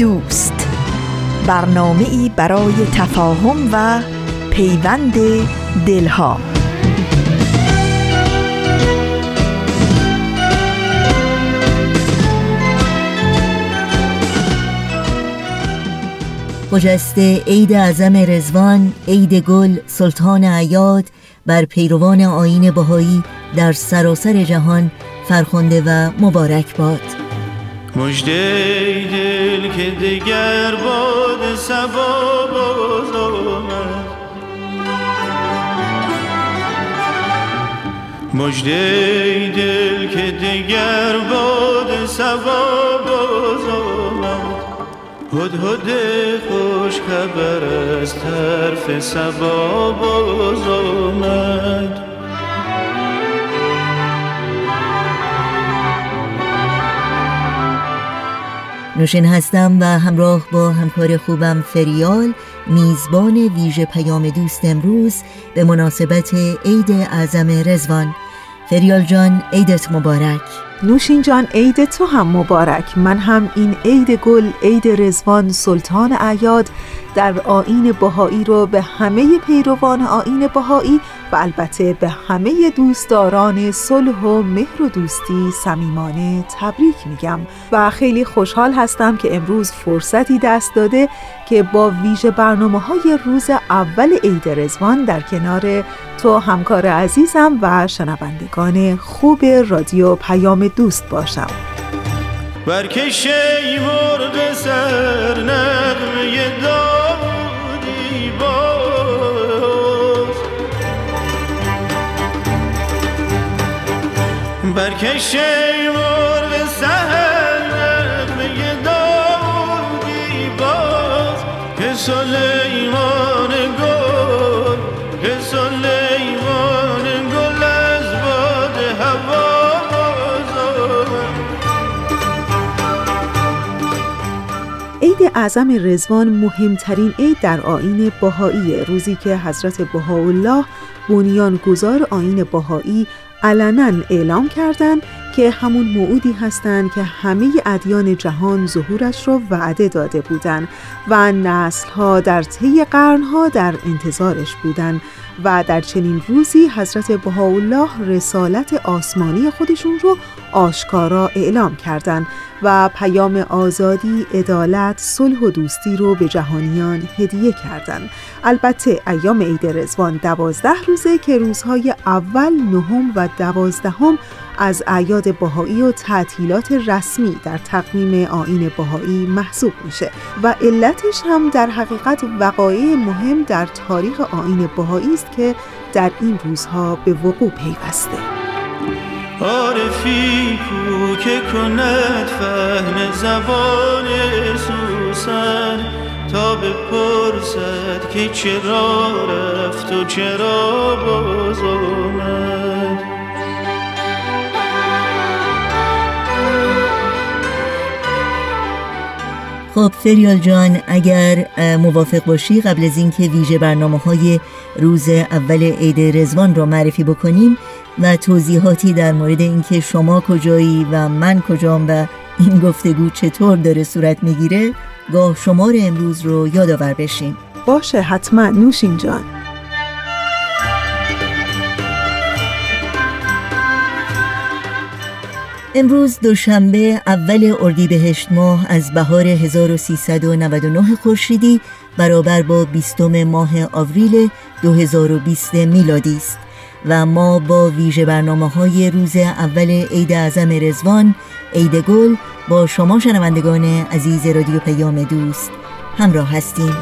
دوست. برنامه ای برای تفاهم و پیوند دلها. خجسته عید اعظم رزوان عید گل سلطان عیاد بر پیروان آین بهایی در سراسر جهان فرخنده و مبارک باد. مجده دل که دیگر باد سبا باز آمد مجده دل که دیگر باد سبا باز آمد هد هد خوش خبر از طرف سبا باز آمد نوشین هستم و همراه با همکار خوبم فریال میزبان ویژه پیام دوست امروز به مناسبت عید اعظم رزوان فریال جان عیدت مبارک. نوشین جان عید تو هم مبارک. من هم این عید گل عید رزوان سلطان اعیاد در آین بهایی رو به همه پیروان آین بهایی و البته به همه دوستداران صلح و مهر و دوستی صمیمانه تبریک میگم. و خیلی خوشحال هستم که امروز فرصتی دست داده که با ویژه برنامه های روز اول عید رزوان در کنار تو همکار عزیزم و شنوندگان خوب رادیو پیام دوست باشم. برکشه مرغ سر نغمه داودی باز. برکشه مرغ عید اعظم رزوان مهمترین عید در آین بهایی روزی که حضرت بهاءالله بنیانگذار آین بهایی علنا اعلام کردند که همون موعودی هستند که همه ادیان جهان ظهورش را وعده داده بودند و نسلها در طی قرنها در انتظارش بودند و در چنین روزی حضرت بهاءالله رسالت آسمانی خودشون رو آشکارا اعلام کردند و پیام آزادی، عدالت، صلح و دوستی رو به جهانیان هدیه کردند. البته ایام عید رزوان دوازده روزه که روزهای اول، نهم و دوازدهم از اعیاد بهایی و تعطیلات رسمی در تقویم آین بهایی محسوب میشه و علتش هم در حقیقت وقایع مهم در تاریخ آین بهایی است که در این روزها به وقوع پیوسته. عارفی که کند فهم زبان سوسن. تا بپرسد که چرا رفت و چرا باز آمد. خب فریال جان اگر موافق باشی قبل از اینکه ویژه برنامه های روز اول عید رزوان را معرفی بکنیم و توضیحاتی در مورد اینکه شما کجایی و من کجام و این گفتگو چطور داره صورت می‌گیره گاه شمار امروز رو یادآور بشیم باشه حتما. نوشین جان. امروز دوشنبه اول اردیبهشت ماه از بهار 1399 خورشیدی برابر با بیستم ماه آوریل 2020 میلادی است و ما با ویژه برنامه های روز اول عید اعظم رزوان عید گل با شما شنوندگان عزیز رادیو پیام دوست همراه هستیم.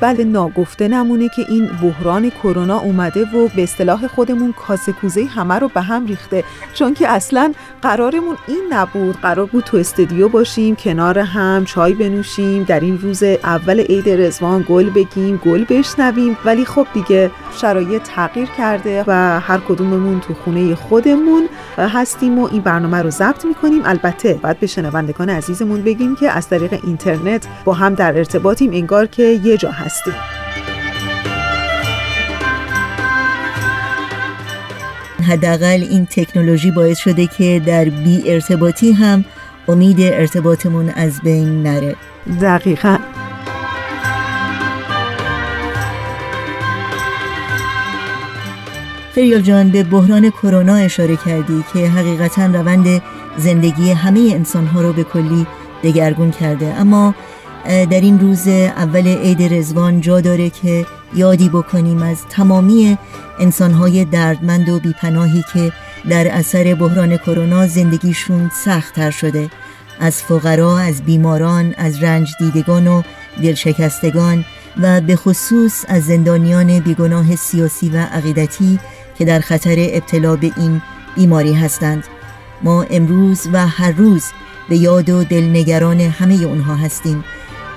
بله ناگفته نمونه که این بحران کرونا اومده و به اصطلاح خودمون کاسه کوزه همه رو به هم ریخته. چون که اصلا قرارمون این نبود. قرار بود تو استودیو باشیم کنار هم چای بنوشیم در این روز اول عید رزوان گل بگیم گل بشنویم. ولی خب دیگه شرایط تغییر کرده و هر کدوممون تو خونه خودمون هستیم و این برنامه رو ضبط می‌کنیم. البته باید به شنوندگان عزیزمون بگیم که از طریق اینترنت با هم در ارتباطیم. انگار که یه جا هستیم حداقل این تکنولوژی باعث شده که در بی ارتباطی هم امید ارتباطمون از بین نره. دقیقا. فریال جان به بحران کرونا اشاره کردی که حقیقتا روند زندگی همه انسانها رو به کلی دگرگون کرده. اما در این روز اول عید رزوان جا داره که یادی بکنیم از تمامی انسانهای دردمند و بیپناهی که در اثر بحران کرونا زندگیشون سختتر شده. از فقرا، از بیماران، از رنج دیدگان و دلشکستگان و به خصوص از زندانیان بیگناه سیاسی و عقیدتی که در خطر ابتلا به این بیماری هستند. ما امروز و هر روز به یاد و دلنگران همه اونها هستیم.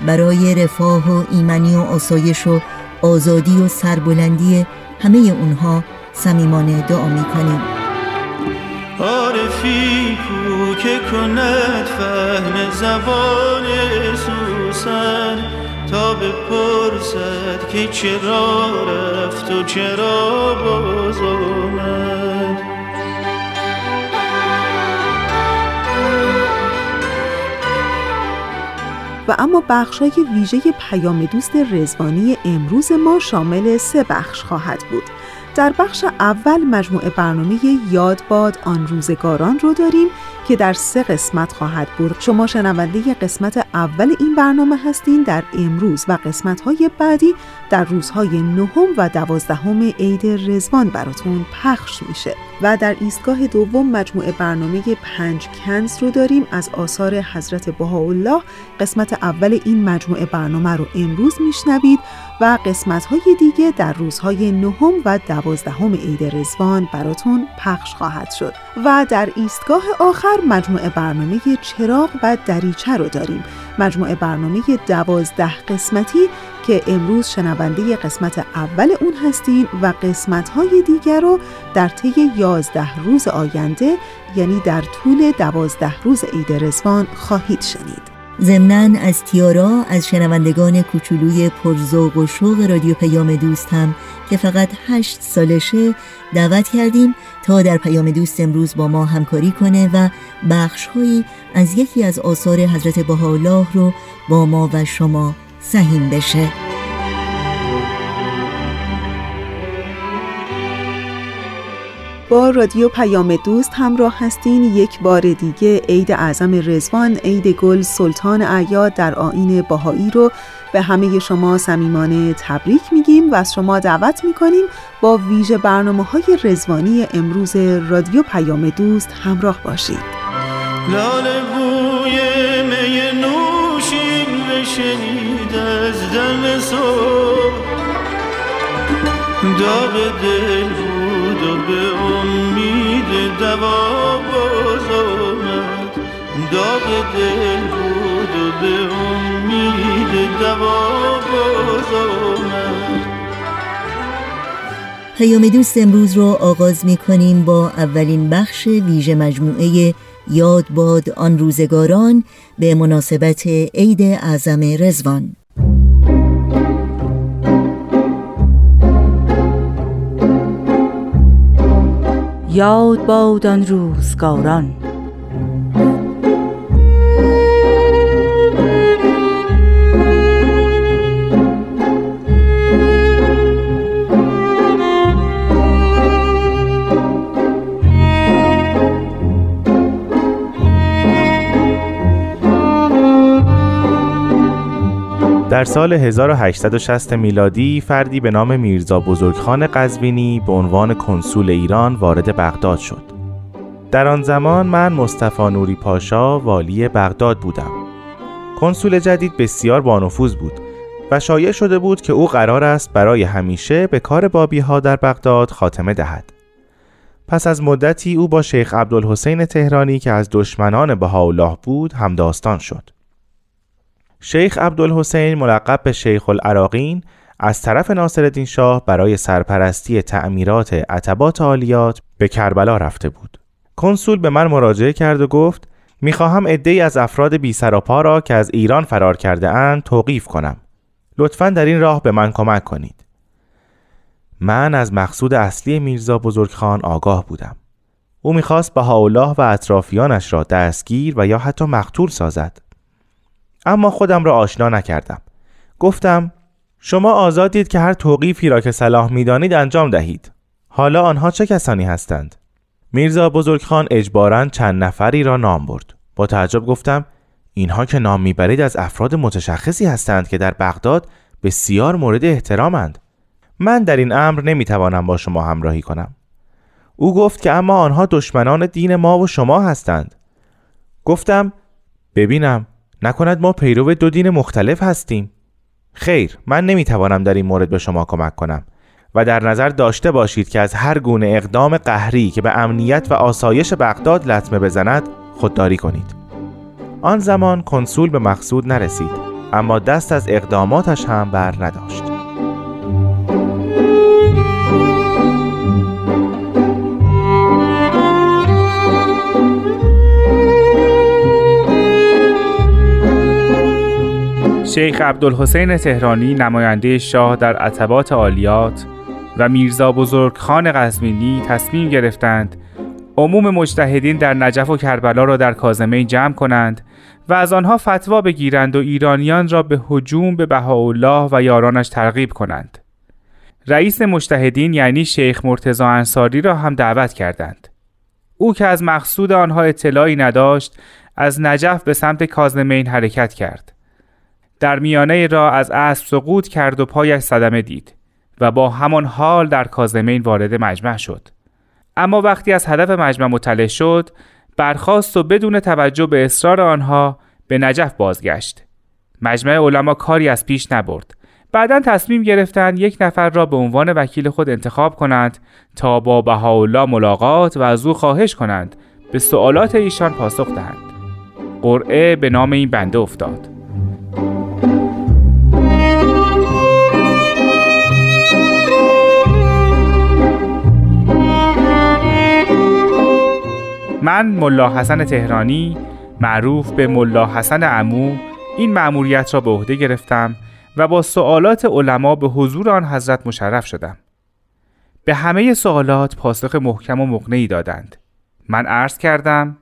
برای رفاه و ایمنی و آسایش و آزادی و سربلندی همه اونها صمیمانه دعا می کنیم عارفی کو که کند فهم زبان سوسن تا بپرسد که چرا رفت و چرا باز و اما بخشای ویژه پیام دوست رزوانی امروز ما شامل سه بخش خواهد بود. در بخش اول مجموعه برنامه یاد باد آن روزگاران رو داریم که در سه قسمت خواهد بود. شما شنونده قسمت اول این برنامه هستین در امروز و قسمت های بعدی در روزهای نهم و دوازدهم عید رزوان براتون پخش میشه. و در ایستگاه دوم مجموعه برنامه پنج کنز رو داریم از آثار حضرت بهاءالله. قسمت اول این مجموعه برنامه رو امروز میشنوید و قسمت های دیگه در روزهای نهم و دوازدهم عید رزوان براتون پخش خواهد شد. و در ایستگاه آخر مجموعه برنامه چراغ و دریچه رو داریم. مجموعه برنامه دوازده قسمتی که امروز شنونده قسمت اول اون هستین و قسمت های دیگر رو در طی یازده روز آینده یعنی در طول دوازده روز عید رزوان خواهید شنید. ضمنا از تیارا از شنوندگان کوچولوی پرزوق و شوق رادیو پیام دوست هم که فقط هشت سالشه دعوت کردیم تا در پیام دوست امروز با ما همکاری کنه و بخشهایی از یکی از آثار حضرت بهاءالله رو با ما و شما سهیم بشه. با رادیو پیام دوست همراه هستین. یک بار دیگه عید اعظم رزوان عید گل سلطان اعیاد در آین باهایی رو به همه شما صمیمانه تبریک میگیم و از شما دعوت می‌کنیم با ویژه برنامه های رزوانی امروز رادیو پیام دوست همراه باشید. لاله بوی می نوشین بشنید از دم صبح. داغ دل به امید دوا باز آمد داغ دل بود و به امید دوا باز آمد پیام دوست امروز رو آغاز می کنیم با اولین بخش ویژه مجموعه یاد باد آن روزگاران به مناسبت عید اعظم رزوان یاد باد آن روزگاران. در سال 1860 میلادی فردی به نام میرزا بزرگخان قزوینی به عنوان کنسول ایران وارد بغداد شد. در آن زمان من مصطفی نوری پاشا والی بغداد بودم. کنسول جدید بسیار بانفوذ بود و شایع شده بود که او قرار است برای همیشه به کار بابی ها در بغداد خاتمه دهد. پس از مدتی او با شیخ عبدالحسین تهرانی که از دشمنان بهاءالله بود همداستان شد. شیخ عبدالحسین ملقب به شیخ العراقین از طرف ناصرالدین شاه برای سرپرستی تعمیرات عتبات عالیات به کربلا رفته بود. کنسول به من مراجعه کرد و گفت می‌خواهم عدهای از افراد بی سراپا را که از ایران فرار کرده اند توقیف کنم. لطفا در این راه به من کمک کنید. من از مقصود اصلی میرزا بزرگخان آگاه بودم. او می‌خواست بهاءالله و اطرافیانش را دستگیر و یا حتی مقتول سازد. اما خودم را آشنا نکردم. گفتم شما آزادید که هر توقیفی را که صلاح می‌دانید انجام دهید. حالا آنها چه کسانی هستند؟ میرزا بزرگخان اجبارا چند نفری را نام برد. با تعجب گفتم اینها که نام می‌برید از افراد متشخصی هستند که در بغداد بسیار مورد احترامند. من در این امر نمی‌توانم با شما همراهی کنم. او گفت که اما آنها دشمنان دین ما و شما هستند. گفتم ببینم نکند ما پیرو دو دین مختلف هستیم. خیر من نمی‌توانم در این مورد به شما کمک کنم. و در نظر داشته باشید که از هر گونه اقدام قهری که به امنیت و آسایش بغداد لطمه بزند خودداری کنید. آن زمان کنسول به مقصود نرسید اما دست از اقداماتش هم بر نداشت. شیخ عبدالحسین تهرانی نماینده شاه در عتبات عالیات و میرزا بزرگ خان قزوینی تصمیم گرفتند عموم مجتهدین در نجف و کربلا را در کازمه جمع کنند و از آنها فتوا بگیرند و ایرانیان را به هجوم به بهاءالله و یارانش ترغیب کنند. رئیس مجتهدین یعنی شیخ مرتضا انصاری را هم دعوت کردند. او که از مقصود آنها اطلاعی نداشت از نجف به سمت کازمین حرکت کرد. در میانه را از اسب سقوط کرد و پایش صدمه دید و با همان حال در کازمین وارد مجمع شد. اما وقتی از هدف مجمع مطلع شد برخواست و بدون توجه به اصرار آنها به نجف بازگشت. مجمع علما کاری از پیش نبرد. بعدا تصمیم گرفتند یک نفر را به عنوان وکیل خود انتخاب کنند تا با بهاءالله ملاقات و از او خواهش کنند به سوالات ایشان پاسخ دهند. قرعه به نام این بنده افتاد. من ملا حسن تهرانی معروف به ملا حسن امو این مأموریت را به عهده گرفتم و با سوالات علما به حضور آن حضرت مشرف شدم. به همه سوالات پاسخ محکم و مقنعی دادند. من عرض کردم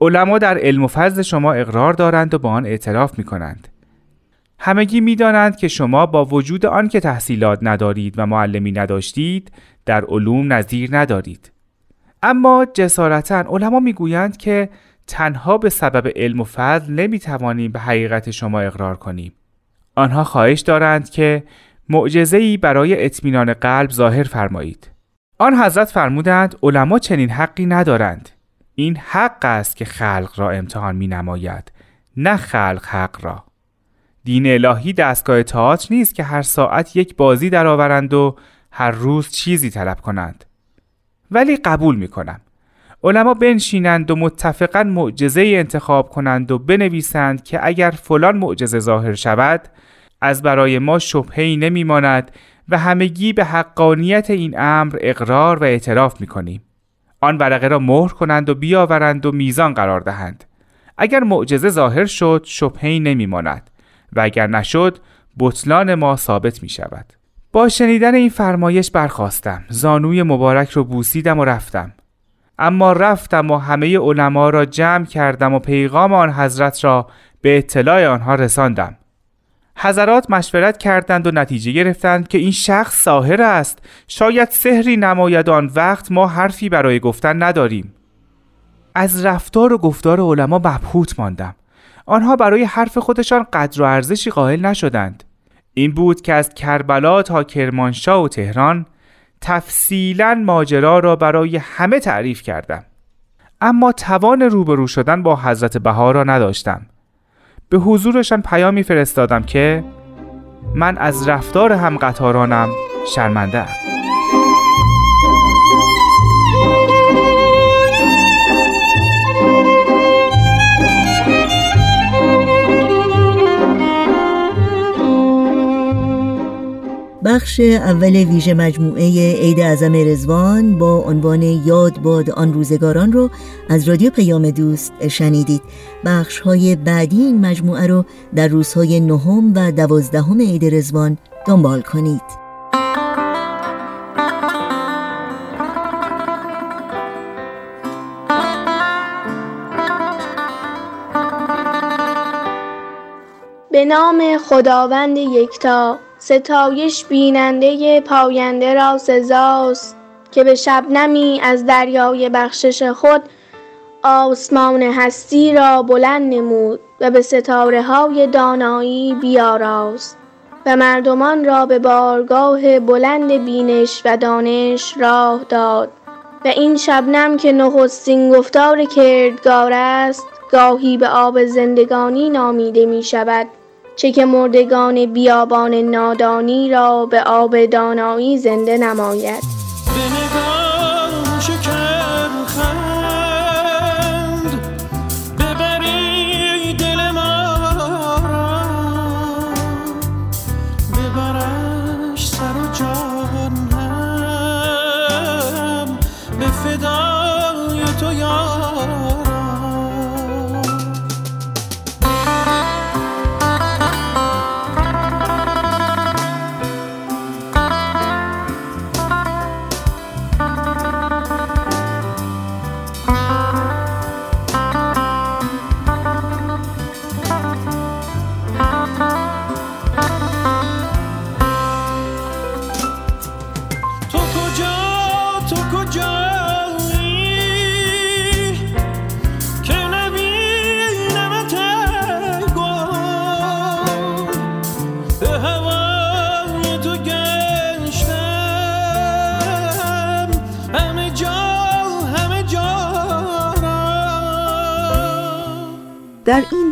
علما در علم و فضل شما اقرار دارند و با آن اعتراف می کنند. همگی می دانند که شما با وجود آن که تحصیلات ندارید و معلمی نداشتید در علوم نظیر ندارید. اما جسارتا علما می‌گویند که تنها به سبب علم و فضل نمی‌توانیم به حقیقت شما اقرار کنیم. آنها خواهش دارند که معجزه‌ای برای اطمینان قلب ظاهر فرمایید. آن حضرت فرمودند علما چنین حقی ندارند. این حق است که خلق را امتحان می نماید نه خلق حق را. دین الهی دستگاه تئاتر نیست که هر ساعت یک بازی درآورند و هر روز چیزی طلب کنند. ولی قبول می کنم. علما بنشینند و متفقا معجزه انتخاب کنند و بنویسند که اگر فلان معجزه ظاهر شود از برای ما شبهی نمی ماند و همگی به حقانیت این امر اقرار و اعتراف می کنیم. آن ورقه را مهر کنند و بیاورند و میزان قرار دهند. اگر معجزه ظاهر شد شبهی نمی ماند و اگر نشد بطلان ما ثابت می شود. با شنیدن این فرمایش برخواستم زانوی مبارک رو بوسیدم و رفتم. اما رفتم و همه علما را جمع کردم و پیغام آن حضرت را به اطلاع آنها رساندم. حضرات مشورت کردند و نتیجه گرفتند که این شخص ساهر است. شاید سحری نماید آن وقت ما حرفی برای گفتن نداریم. از رفتار و گفتار علما مبهوت ماندم. آنها برای حرف خودشان قدر و ارزشی قائل نشدند. این بود که از کربلا تا کرمانشاه و تهران تفصیلا ماجرا را برای همه تعریف کردم اما توان روبرو شدن با حضرت بها را نداشتم به حضورشان پیامی فرستادم که من از رفتار هم قطارانم شرمنده ام. بخش اول ویژه مجموعه عید اعظم رزوان با عنوان یاد باد آن روزگاران رو از رادیو پیام دوست شنیدید. بخش های بعدی این مجموعه رو در روزهای نهم و دوازدهم عید رزوان دنبال کنید. به نام خداوند یکتا ستایش بیننده پاینده را سزاست که به شبنمی از دریای بخشش خود آسمان هستی را بلند نمود و به ستاره های دانایی بیاراست و مردمان را به بارگاه بلند بینش و دانش راه داد و این شبنم که نخستین گفتار کردگار است گاهی به آب زندگانی نامیده می شود چه که مردگان بیابان نادانی را به آب دانایی زنده نماید.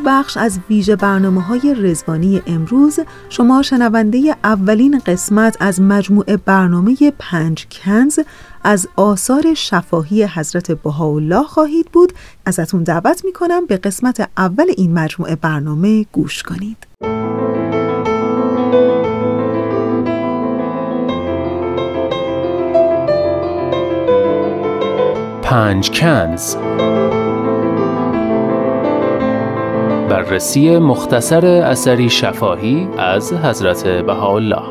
بخش از ویژه برنامه های رزوانی امروز شما شنونده اولین قسمت از مجموعه برنامه پنج کنز از آثار شفاهی حضرت بهاءالله خواهید بود. ازتون دعوت می‌کنم به قسمت اول این مجموعه برنامه گوش کنید. پنج کنز بررسی مختصر اثری شفاهی از حضرت بهاءالله.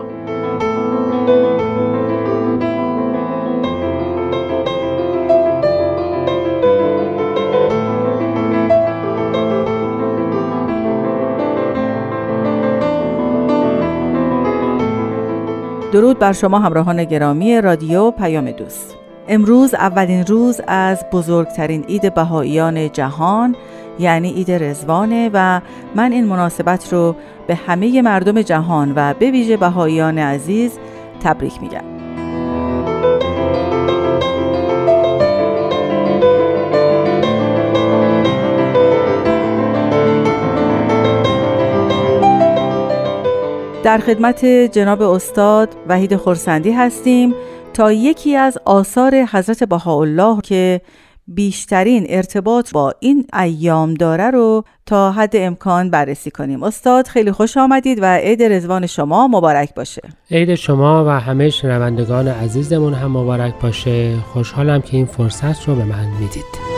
درود بر شما همراهان گرامی رادیو پیام دوست. امروز اولین روز از بزرگترین عید بهاییان جهان یعنی عید رزوانه و من این مناسبت رو به همه مردم جهان و به ویژه بهاییان عزیز تبریک میگم. در خدمت جناب استاد وحید خورسندی هستیم. تا یکی از آثار حضرت بهاءالله که بیشترین ارتباط با این ایام داره رو تا حد امکان بررسی کنیم. استاد خیلی خوش آمدید و عید رزوان شما مبارک باشه. عید شما و همه شنوندگان عزیزمون هم مبارک باشه. خوشحالم که این فرصت رو به من می‌دید.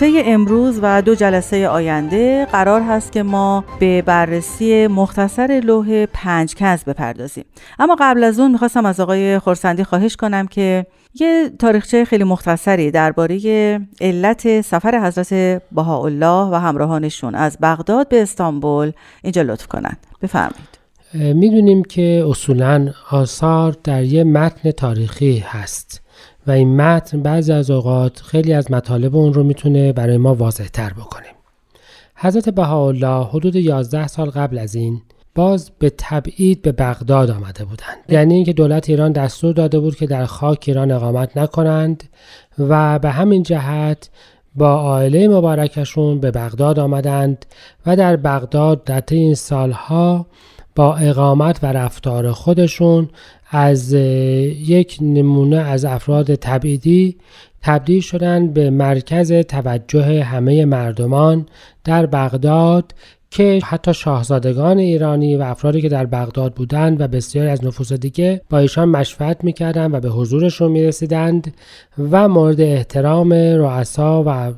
طی امروز و دو جلسه آینده قرار هست که ما به بررسی مختصر لوح پنج کنز بپردازیم. اما قبل از اون می‌خواستم از آقای خورسندی خواهش کنم که یه تاریخچه خیلی مختصری درباره علت سفر حضرت بهاءالله و همراهانشون از بغداد به استانبول اینجا لطف کنند بفرمایید. می‌دونیم که اصولا آثار در یه متن تاریخی هست. و این متن بعضی از اوقات خیلی از مطالب اون رو می‌تونه برای ما واضح تر بکنیم. حضرت بهاءالله حدود 11 سال قبل از این باز به تبعید به بغداد آمده بودند یعنی اینکه دولت ایران دستور داده بود که در خاک ایران اقامت نکنند و به همین جهت با عائله مبارکشون به بغداد آمدند و در بغداد در این سالها با اقامت و رفتار خودشون از یک نمونه از افراد تبعیدی تبدیل شدند به مرکز توجه همه مردمان در بغداد که حتی شاهزادگان ایرانی و افرادی که در بغداد بودند و بسیاری از نفوس دیگه با ایشان مشورت می‌کردند و به حضورشون می‌رسیدند و مورد احترام رؤسا و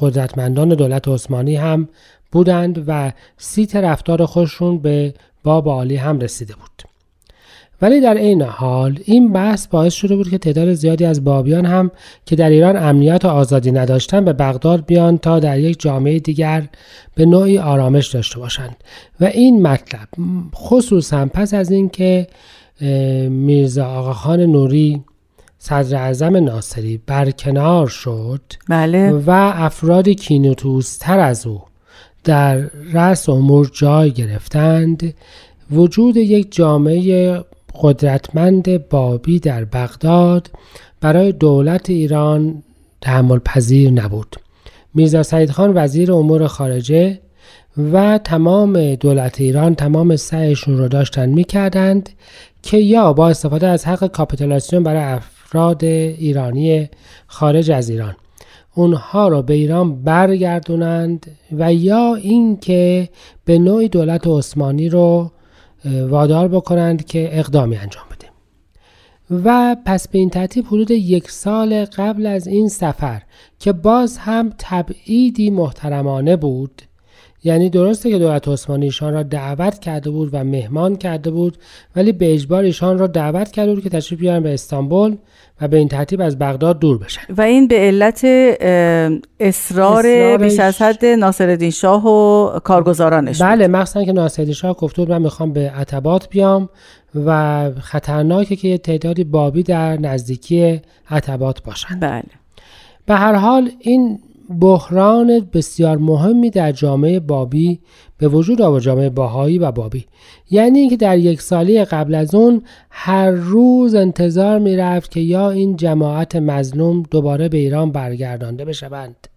قدرتمندان دولت عثمانی هم بودند و سیت رفتار خودشون به باب عالی هم رسیده بود ولی در این حال این بحث باعث شده بود که تعداد زیادی از بابیان هم که در ایران امنیت و آزادی نداشتن به بغداد بیان تا در یک جامعه دیگر به نوعی آرامش داشته باشند و این مطلب خصوصا پس از اینکه میرزا آقاخان نوری صدر اعظم ناصری برکنار شد بله. و افراد کینوتوستر از او در رأس امور جای گرفتند. وجود یک جامعه قدرتمند بابی در بغداد برای دولت ایران تحمل پذیر نبود. میرزا سعید خان وزیر امور خارجه و تمام دولت ایران تمام سعیشون رو داشتن می‌کردند که یا با استفاده از حق کاپیتولاسیون برای افراد ایرانی خارج از ایران. اونها رو به ایران برگردونند و یا اینکه به نوعی دولت عثمانی رو وادار بکنند که اقدامی انجام بده و پس به این ترتیب حدود یک سال قبل از این سفر که باز هم تبعیدی محترمانه بود یعنی درسته که دولت عثمانی ایشان را دعوت کرده بود و مهمان کرده بود ولی به اجبار ایشان را دعوت کرده بود که تشریف بیارن به استانبول و به این ترتیب از بغداد دور بشن. و این به علت اصرار بیش از حد ناصرالدین شاه و کارگزارانش بله مخصوصا که ناصرالدین شاه گفته بود من می‌خوام به عتبات بیام و خطرناکه که تعدادی بابی در نزدیکی عتبات باشن. بله. به هر حال این بحران بسیار مهمی در جامعه بابی به وجود آورد جامعه باهایی و بابی. یعنی اینکه در یک سالی قبل از اون هر روز انتظار می رفت که یا این جماعت مظلوم دوباره به ایران برگردانده بشوند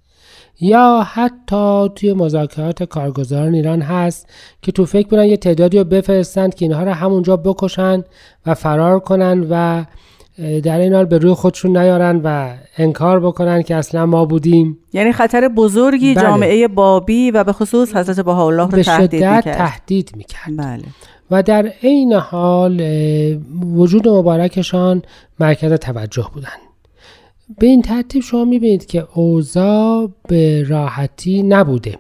یا حتی توی مذاکرات کارگزاران ایران هست که تو فکر بودن یه تعدادی رو بفرستند که اینها رو همونجا بکشن و فرار کنن و در این حال به روی خودشون نیارن و انکار بکنن که اصلا ما بودیم. یعنی خطر بزرگی بله. جامعه بابی و به خصوص حضرت بهاءالله رو به تهدید می‌کرد. تهدید می‌کرد. بله. و در عین حال وجود مبارکشان مرکز توجه بودن. به این ترتیب شما می‌بینید که اوضاع به راحتی نبوده.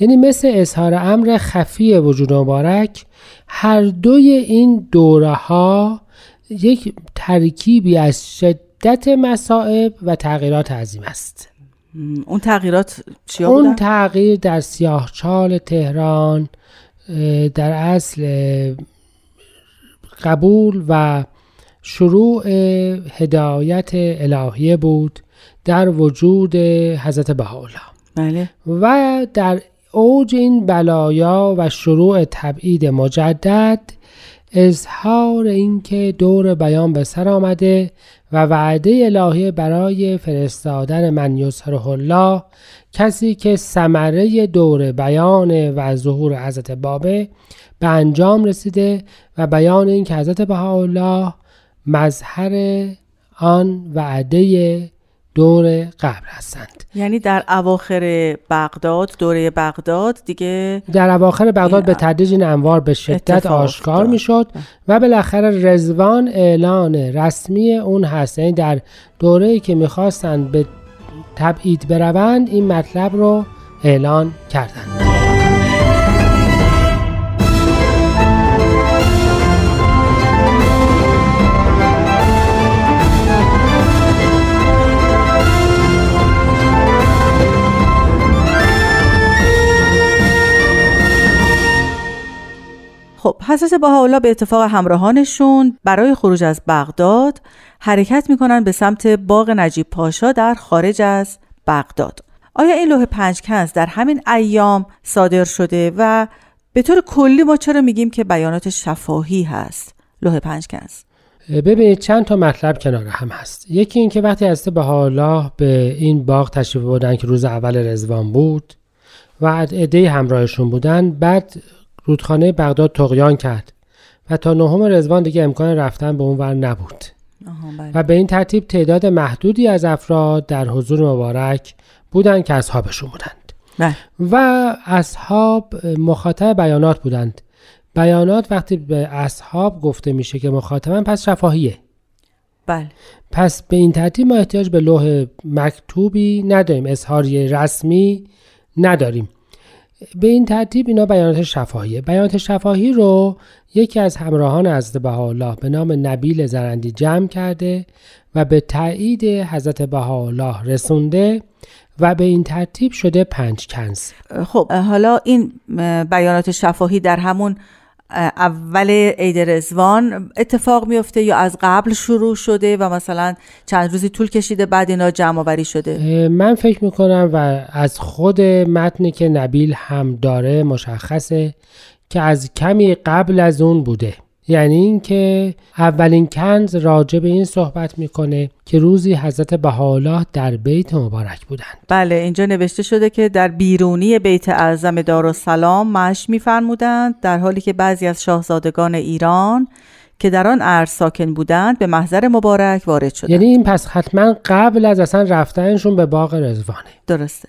یعنی مثل اظهار امر خفی وجود مبارک هر دوی این دوره ها یک ترکیبی از شدت مصائب و تغییرات عظیم است اون تغییرات چیا اون بودن؟ تغییر در سیاهچال تهران در اصل قبول و شروع هدایت الهیه بود در وجود حضرت بهاءالله بله. و در اوج این بلایا و شروع تبعید مجدد اظهار اینکه دور بیان به سر آمده و وعده الهی برای فرستادن من یسره الله کسی که ثمره دور بیان و ظهور حضرت بابه به انجام رسیده و بیان این که حضرت بهاءالله مظهر آن وعده دور قبل هستند. یعنی در اواخر بغداد دوره بغداد دیگه در اواخر بغداد به تدریج این انوار به شدت آشکار می‌شد و بالاخره رزوان اعلان رسمی اون هست. یعنی در دوره که می‌خواستند به تبعید بروند این مطلب رو اعلان کردند. خب حضرت بهاءالله به اتفاق همراهانشون برای خروج از بغداد حرکت می‌کنن به سمت باغ نجیب پاشا در خارج از بغداد. آیا این لوح پنج کنز در همین ایام صادر شده و به طور کلی ما چرا میگیم که بیانات شفاهی هست؟ لوح پنج کنز. ببینید چند تا مطلب کنار هم هست. یکی اینکه وقتی از به حالا به این باغ تشریف بودن که روز اول رزوان بود و عده همراهشون بودن بعد رودخانه بغداد تقیان کرد و تا نهم رزوان دیگه امکان رفتن به اون ور نبود بله. و به این ترتیب تعداد محدودی از افراد در حضور مبارک بودند که اصحابشون بودند. بله. و اصحاب مخاطب بیانات بودند. بیانات وقتی به اصحاب گفته میشه که مخاطبن پس شفاهیه. بله. پس به این ترتیب ما احتیاج به لوح مکتوبی نداریم. اظهاری رسمی نداریم. به این ترتیب اینا بیانات شفاهیه. بیانات شفاهی رو یکی از همراهان حضرت بهاءالله به نام نبیل زرندی جمع کرده و به تایید حضرت بهاءالله رسونده و به این ترتیب شده پنج کنز خب حالا این بیانات شفاهی در همون اول عید رزوان اتفاق میفته یا از قبل شروع شده و مثلا چند روزی طول کشیده بعد اینا جمع آوری شده؟ من فکر می‌کنم و از خود متنی که نبیل هم داره مشخصه که از کمی قبل از اون بوده. یعنی اینکه اولین کنز راجع به این صحبت می‌کنه که روزی حضرت بهاءالله در بیت مبارک بودند. بله اینجا نوشته شده که در بیرونی بیت اعظم دارالسلام مش میفرمودند در حالی که بعضی از شاهزادگان ایران که در آن عرض ساکن بودند به محضر مبارک وارد شدند. یعنی این پس حتما قبل از اصلا رفتنشون به باغ رزوانه درسته.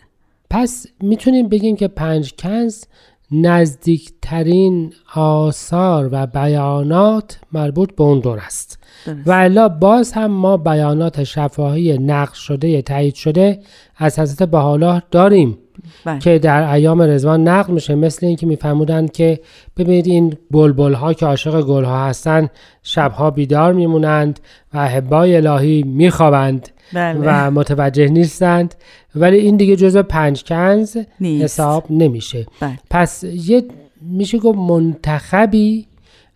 پس می‌تونیم بگیم که پنج کنز نزدیکترین آثار و بیانات مربوط به اون دور است. و الا باز هم ما بیانات شفاهی نقل شده تایید شده از حضرت بهاءالله داریم. بله. که در ایام رضوان نقل میشه مثل اینکه میفرمودند که ببینید این بلبل ها که عاشق گل ها هستند شبها بیدار میمونند و احبای الهی میخوابند بله. و متوجه نیستند ولی این دیگه جزء پنج کنز نیست. حساب نمیشه بله. پس یه میشه گفت منتخبی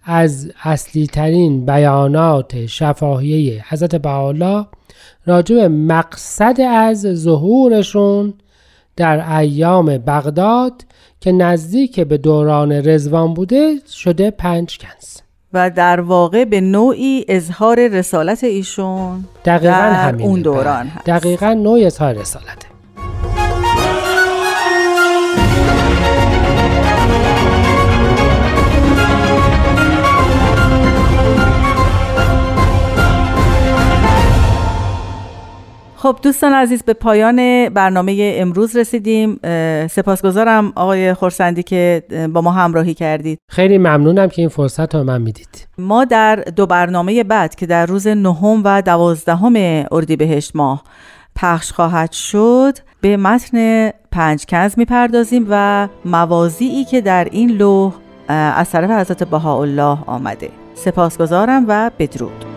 از اصلی ترین بیانات شفاهیه حضرت بهاءالله راجع به مقصد از ظهورشون در ایام بغداد که نزدیک به دوران رزوان بوده شده پنج کنز و در واقع به نوعی اظهار رسالت ایشون دقیقا در همینه. اون دوران. هست دقیقا نوع اظهار رسالته خب دوستان عزیز به پایان برنامه امروز رسیدیم. سپاسگزارم آقای خورسندی که با ما همراهی کردید. خیلی ممنونم که این فرصت رو من می‌دید. ما در دو برنامه بعد که در روز نهم و دوازدهم اردیبهشت ماه پخش خواهد شد به متن پنج کنز می‌پردازیم و موازیعی که در این لوح از طرف حضرت بهاءالله آمده. سپاسگزارم و بدرود.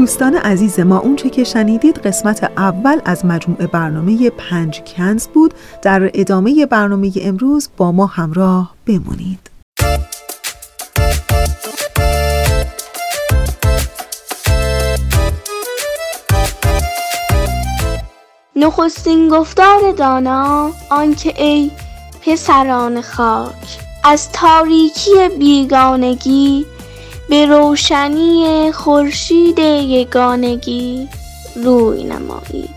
دوستان عزیز ما اونچه که شنیدید قسمت اول از مجموعه برنامه پنج کنز بود. در ادامه برنامه امروز با ما همراه بمونید. نخستین گفتار دانا آنکه ای پسران خاک از تاریکی بیگانگی به روشنی خورشید یگانگی روی نمایید.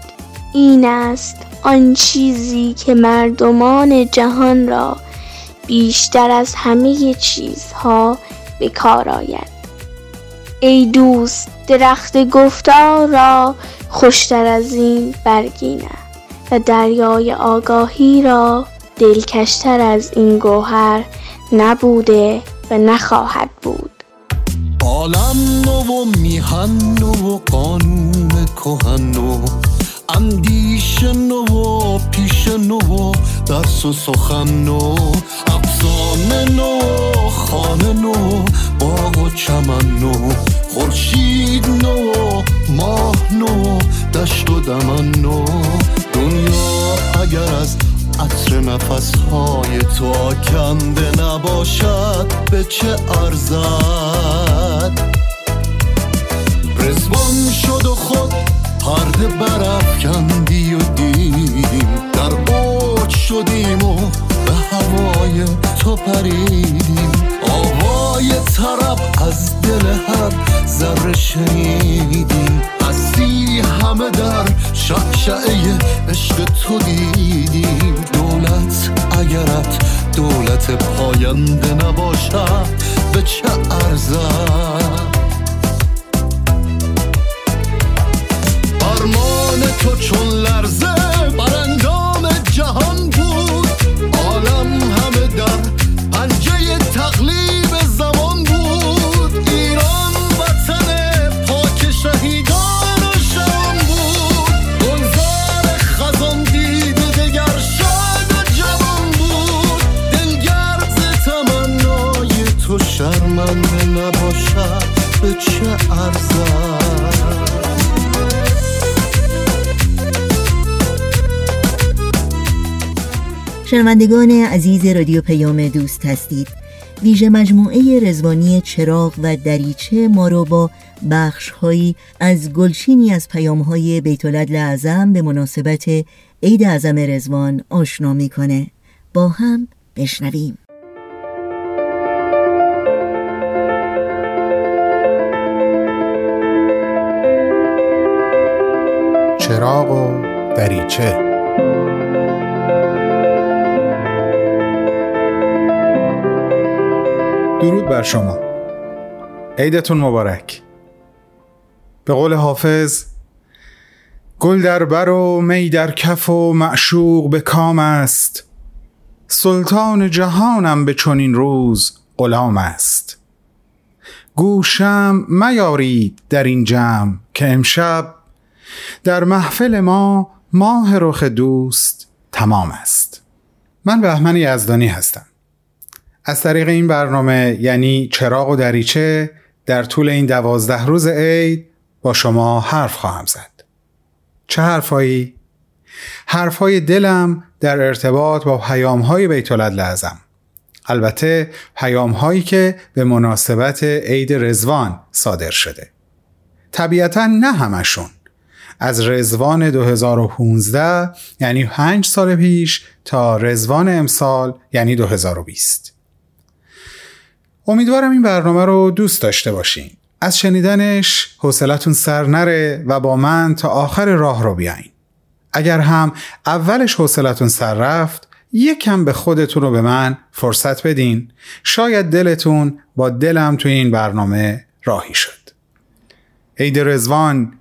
این است آن چیزی که مردمان جهان را بیشتر از همه چیزها به کار آید. ای دوست درخت گفتار را خوشتر از این برگینه و دریای آگاهی را دلکشتر از این گوهر نبوده و نخواهد بود. عالم نو و میهن نو و قانون کهن نو. اندیشه نو و پیش نو و درس و سخن نو. افسانه نو نفسهای تو آکنده نباشد به چه ارزد؟ رزوان شد و خود پرده برافکندی و دیدیم در اوج شدیم و به هوای تو پریدیم آوای طرب از دل هر ذره شنیدیم. هستی همه در شعشعه عشق تو دیدیم. دولت اگرت دولت پاینده نباشد به چه ارزد؟ شنوندگان عزیز رادیو پیام دوست هستید. ویژه مجموعه رزوانی چراغ و دریچه ما رو با بخش هایی از گلچینی از پیام های بیتولد اعظم به مناسبت عید اعظم رزوان آشنا می‌کنه. با هم بشنویم. چراغ و دریچه درود بر شما. عیدتون مبارک. به قول حافظ گل در بر و می در کف و معشوق به کام است. سلطان جهانم به چنین روز غلام است. گوشم میارید در این جمع که امشب در محفل ما ماه رخ دوست تمام است. من بهمن یزدانی هستم. از طریق این برنامه یعنی چراغ و دریچه در طول این دوازده روز عید با شما حرف خواهم زد. چه حرفایی؟ حرفهای دلم در ارتباط با پیامهای بیت لازم البته پیامهایی که به مناسبت عید رزوان صادر شده. طبیعتا نه همشون. از رزوان 2015 یعنی 5 سال پیش تا رزوان امسال یعنی 2020 امیدوارم این برنامه رو دوست داشته باشین. از شنیدنش حوصلتون سر نره و با من تا آخر راه رو بیاین. اگر هم اولش حوصلتون سر رفت یکم به خودتون رو به من فرصت بدین. شاید دلتون با دلم توی این برنامه راهی شد. عید رزوان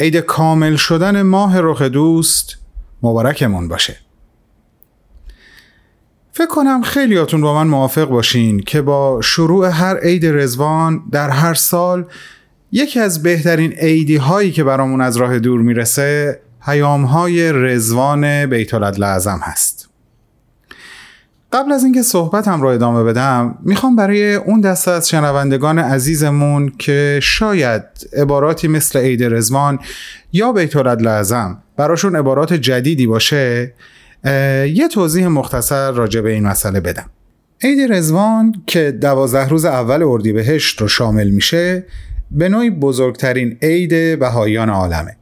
عید کامل شدن ماه رخ دوست مبارکمون باشه. فکر کنم خیلیاتون با من موافق باشین که با شروع هر عید رزوان در هر سال یکی از بهترین عیدی هایی که برامون از راه دور می‌رسه پیام های رزوان بیت لعظم هست. قبل از اینکه صحبتم را ادامه بدم می‌خوام برای اون دسته از شنوندگان عزیزمون که شاید عباراتی مثل عید رزوان یا بیت لعظم براشون عبارات جدیدی باشه یه توضیح مختصر راجع به این مسئله بدم. عید رزوان که دوازده روز اول اردیبهشت رو شامل میشه به نوعی بزرگترین عید بهاییان عالمه.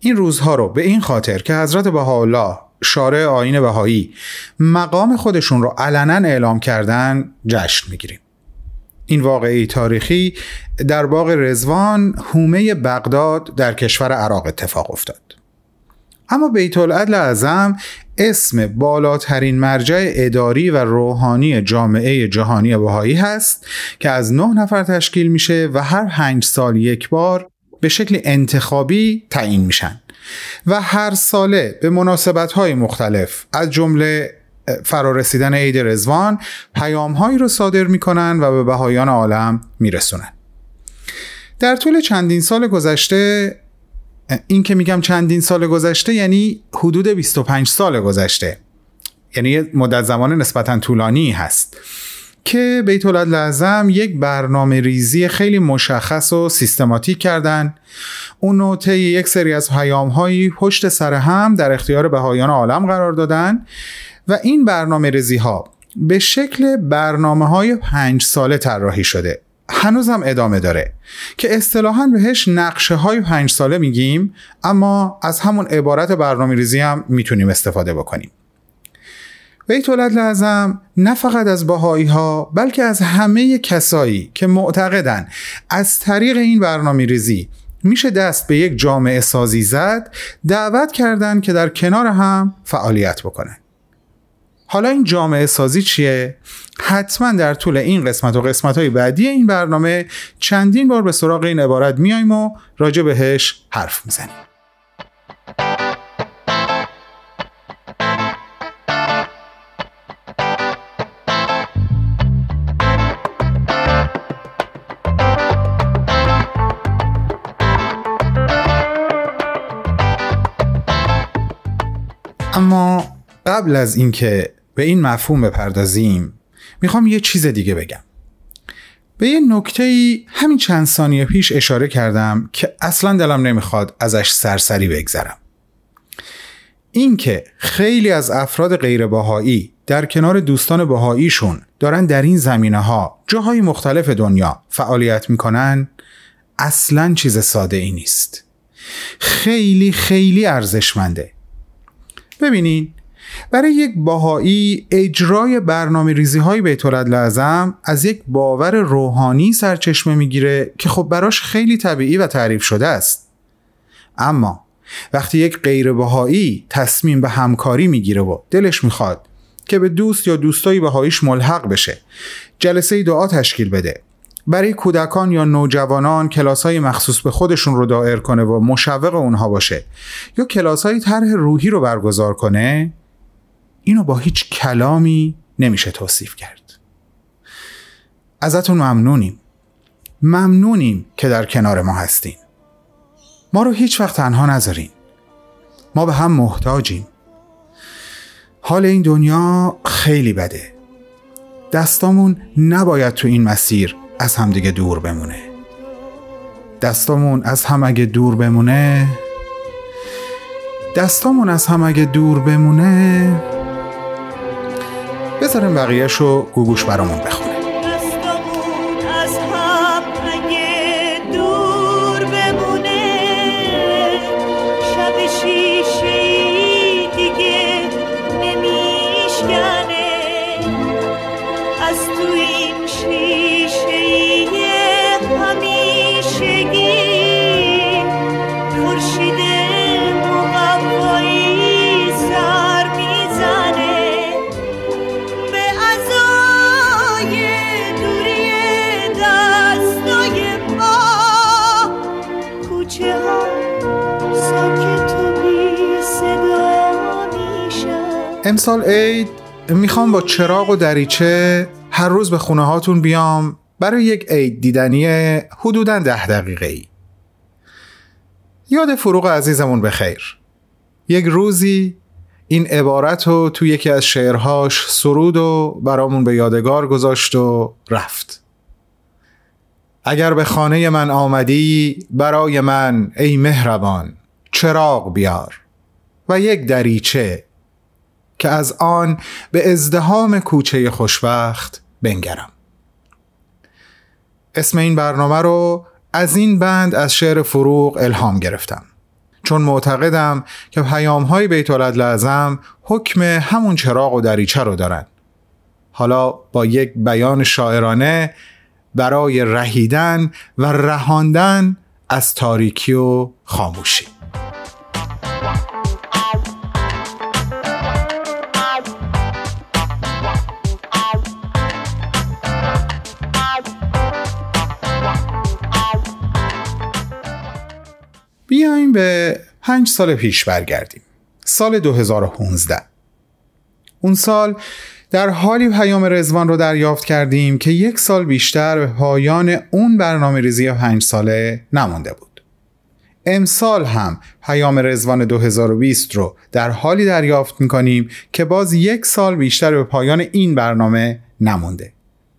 این روزها رو به این خاطر که حضرت بهاءالله شارع آین بهایی مقام خودشون رو علنا اعلام کردن جشن می‌گیریم. این واقعی تاریخی در باغ رزوان حومه بغداد در کشور عراق اتفاق افتاد. اما بیت العدل اعظم اسم بالاترین مرجع اداری و روحانی جامعه جهانی بهایی هست که از نه نفر تشکیل میشه و هر پنج سال یک بار به شکل انتخابی تعیین میشن و هر ساله به مناسبت های مختلف از جمله فرارسیدن عید رزوان پیام هایی رو صادر می‌کنن و به بهایان عالم میرسونن. در طول چندین سال گذشته این که میگم چندین سال گذشته یعنی حدود 25 سال گذشته. یعنی مدت زمان نسبتا طولانی هست. که بیت لازم یک برنامه ریزی خیلی مشخص و سیستماتیک کردن. اون طی یک سری از پیام هایی پشت سر هم در اختیار بهایان عالم قرار دادن و این برنامه ریزی ها به شکل برنامه های پنج ساله طراحی شده. هنوزم ادامه داره که اصطلاحا بهش نقشه های پنج ساله میگیم اما از همون عبارت برنامه ریزی هم می‌تونیم استفاده بکنیم. بیت لازم نه فقط از باهایی ها بلکه از همه کسایی که معتقدن از طریق این برنامه ریزی میشه دست به یک جامعه سازی زد دعوت کردن که در کنار هم فعالیت بکنن. حالا این جامعه سازی چیه؟ حتما در طول این قسمت و قسمت های بعدی این برنامه چندین بار به سراغ این عبارت میایم و راجع بهش حرف می‌زنیم اما قبل از اینکه به این مفهوم بپردازیم. می‌خوام یه چیز دیگه بگم. به یه نکته ای همین چند ثانیه پیش اشاره کردم که اصلا دلم نمی‌خواد ازش سرسری بگذرم. اینکه خیلی از افراد غیر باهایی در کنار دوستان باهاییشون دارن در این زمینه ها جاهای مختلف دنیا فعالیت می‌کنن اصلا چیز ساده ای نیست. خیلی خیلی ارزشمنده. ببینین برای یک باهایی اجرای برنامه ریزی های بیت لازم از یک باور روحانی سرچشمه می‌گیره که خب براش خیلی طبیعی و تعریف شده است. اما وقتی یک غیر باهایی تصمیم به همکاری می‌گیره و دلش می‌خواد که به دوست یا دوستایی بهاییش ملحق بشه جلسه دعا تشکیل بده. برای کودکان یا نوجوانان کلاس های مخصوص به خودشون رو دایر کنه و مشوق اونها باشه یا کلاس های طرح روحی رو برگزار کنه اینو با هیچ کلامی نمیشه توصیف کرد. ازتون ممنونیم. ممنونیم که در کنار ما هستین. ما رو هیچ وقت تنها نذارین. ما به هم محتاجیم. حال این دنیا خیلی بده. دستامون نباید تو این مسیر از همدیگه دور بمونه. دستامون از هم اگه دور بمونه دستامون از هم اگه دور بمونه بذاریم بقیهش رو گوگوش برامون بخونه امسال عید می‌خوام با چراغ و دریچه هر روز به خونه هاتون بیام برای یک عید دیدنی حدودا ده دقیقه ای یاد فروغ عزیزمون بخیر یک روزی این عبارت رو تو یکی از شعرهاش سرود و برامون به یادگار گذاشت و رفت. اگر به خانه من آمدی برای من ای مهربان چراغ بیار و یک دریچه که از آن به ازدهام کوچه خوشبخت بنگرم. اسم این برنامه رو از این بند از شعر فروغ الهام گرفتم. چون معتقدم که پیام های بیت لازم حکم همون چراغ و دریچه رو دارن. حالا با یک بیان شاعرانه برای رهیدن و رهاندن از تاریکی و خاموشی. بیایم به پنج سال پیش برگردیم. سال 2015 اون سال در حالی پیام رزوان رو دریافت کردیم که یک سال بیشتر به پایان اون برنامه ریزی پنج ساله نمانده بود. امسال هم پیام رزوان 2020 رو در حالی دریافت می‌کنیم که باز یک سال بیشتر به پایان این برنامه نمونده.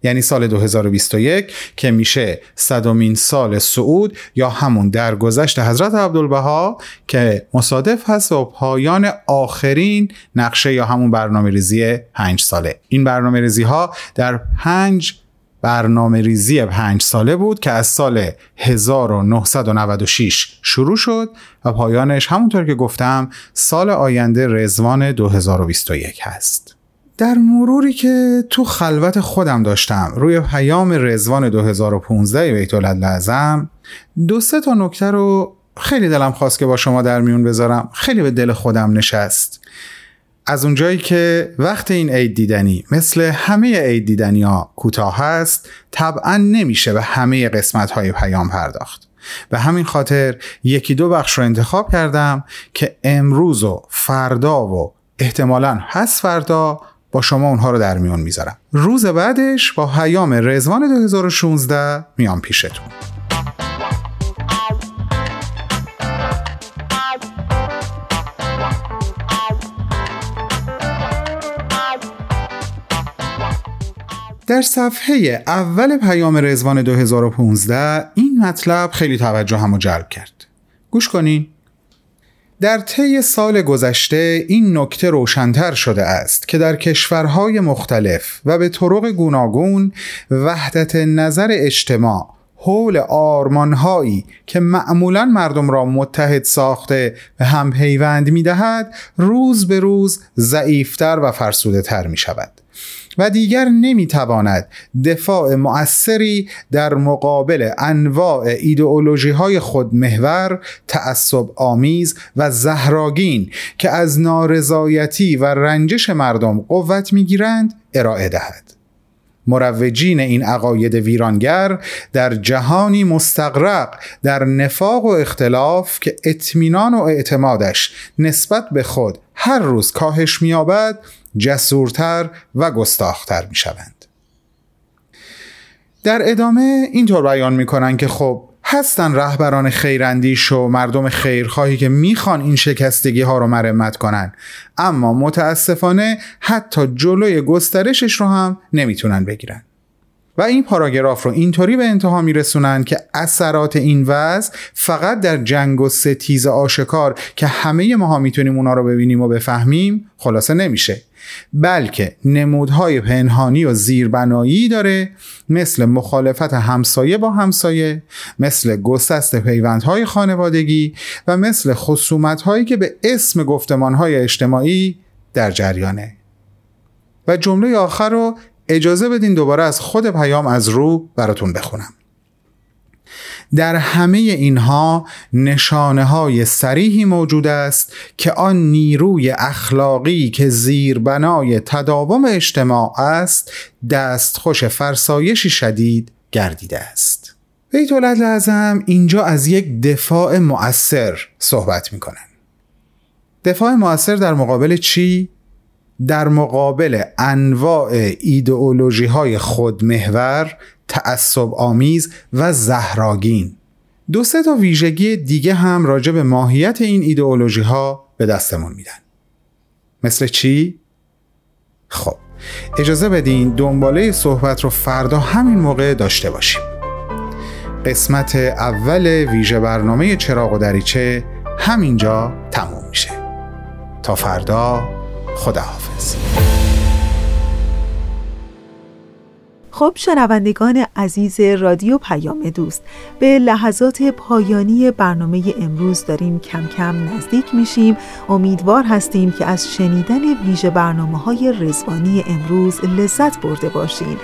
یعنی سال 2021 که میشه صدومین سال سعود یا همون درگذشت حضرت عبدالبها که مصادف هست با پایان آخرین نقشه یا همون برنامه ریزی پنج ساله این برنامه ریزی ها در پنج برنامه ریزی پنج ساله بود که از سال 1996 شروع شد و پایانش همونطور که گفتم سال آینده رزوان 2021 هست. در مروری که تو خلوت خودم داشتم روی پیام رزوان 2015 بیت لازم دو سه تا نکته رو خیلی دلم خواست که با شما در میون بذارم خیلی به دل خودم نشست. از اونجایی که وقت این عید دیدنی مثل همه عید دیدنی ها کوتاه هست طبعا نمیشه به همه قسمت های پیام پرداخت. به همین خاطر یکی دو بخش رو انتخاب کردم که امروز و فردا و احتمالا هست فردا با شما اونها رو در میون می‌ذارم. روز بعدش با پیام رزوان 2016 میام پیشتون. در صفحه اول پیام رزوان 2015 این مطلب خیلی توجه همو جلب کرد. گوش کنین. در طی سال گذشته این نکته روشنتر شده است که در کشورهای مختلف و به طرق گوناگون وحدت نظر اجتماع حول آرمانهایی که معمولا مردم را متحد ساخته به هم پیوند می دهد روز به روز ضعیفتر و فرسوده تر می شود و دیگر نمی‌تواند دفاع مؤثری در مقابل انواع ایدئولوژی های خودمحور تعصب آمیز و زهراگین که از نارضایتی و رنجش مردم قوت می‌گیرند ارائه دهد. مروجین این عقاید ویرانگر در جهانی مستقرق در نفاق و اختلاف که اطمینان و اعتمادش نسبت به خود هر روز کاهش مییابد جسورتر و گستاختر می شوند. در ادامه اینطور بیان می کنن که خب هستن رهبران خیراندیش و مردم خیرخواهی که می‌خوان این شکستگی ها رو مرمت کنن اما متاسفانه حتی جلوی گسترشش رو هم نمی‌تونن بگیرن و این پاراگراف رو اینطوری به انتها میرسونن که اثرات این وضع فقط در جنگ و ستیز آشکار که همه ماها می‌تونیم اونا رو ببینیم و بفهمیم خلاصه نمیشه. بلکه نمودهای پنهانی و زیربنایی داره مثل مخالفت همسایه با همسایه مثل گسست پیوندهای خانوادگی و مثل خصومتهایی که به اسم گفتمانهای اجتماعی در جریانه. و جمله آخر رو اجازه بدین دوباره از خود پیام از رو براتون بخونم. در همه اینها نشانه های سریحی موجود است که آن نیروی اخلاقی که زیربنای تداوم اجتماع است دستخوش فرسایشی شدید گردیده است. بیت لازم اینجا از یک دفاع مؤثر صحبت می‌کنن دفاع مؤثر در مقابل چی؟ در مقابل انواع ایدئولوژی های خودمحور تعصب آمیز و زهراگین. دو سه تا ویژگی دیگه هم راجع به ماهیت این ایدئولوژی ها به دستمون میدن. مثل چی؟ خب اجازه بدین دنباله صحبت رو فردا همین موقع داشته باشیم. قسمت اول ویژه برنامه چراغ و دریچه همینجا تموم میشه. تا فردا خداحافظ. خب شنوندگان عزیز رادیو پیام دوست به لحظات پایانی برنامه امروز داریم کم کم نزدیک میشیم. امیدوار هستیم که از شنیدن ویژه برنامه های رزوانی امروز لذت برده باشین.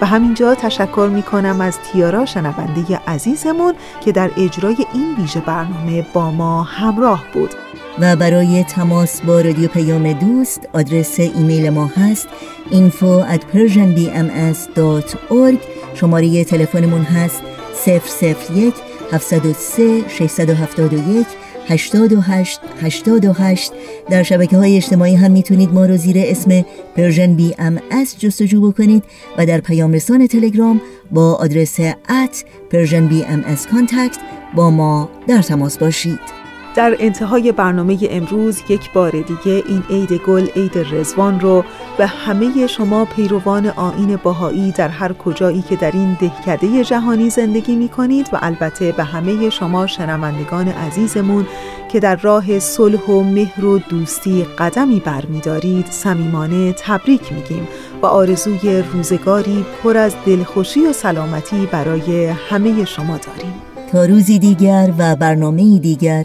و همینجا تشکر می‌کنم از تیارا شنونده عزیزمون که در اجرای این ویژه برنامه با ما همراه بود. و برای تماس با رادیو پیام دوست آدرس ایمیل ما هست info at persianbms.org شماره تلفنمون هست 001 703 671 828 828 در شبکه های اجتماعی هم می‌تونید ما رو زیر اسم Persian BMS جستجو بکنید و در پیام رسان تلگرام با آدرس at Persian B با ما در تماس باشید. در انتهای برنامه امروز یک بار دیگه این عید گل عید رضوان رو به همه شما پیروان آیین بهایی در هر کجایی که در این دهکده جهانی زندگی می کنید و البته به همه شما شنوندگان عزیزمون که در راه صلح و مهر و دوستی قدمی برمیدارید صمیمانه تبریک میگیم و آرزوی روزگاری پر از دلخوشی و سلامتی برای همه شما داریم. تا روزی دیگر و برنامه دیگر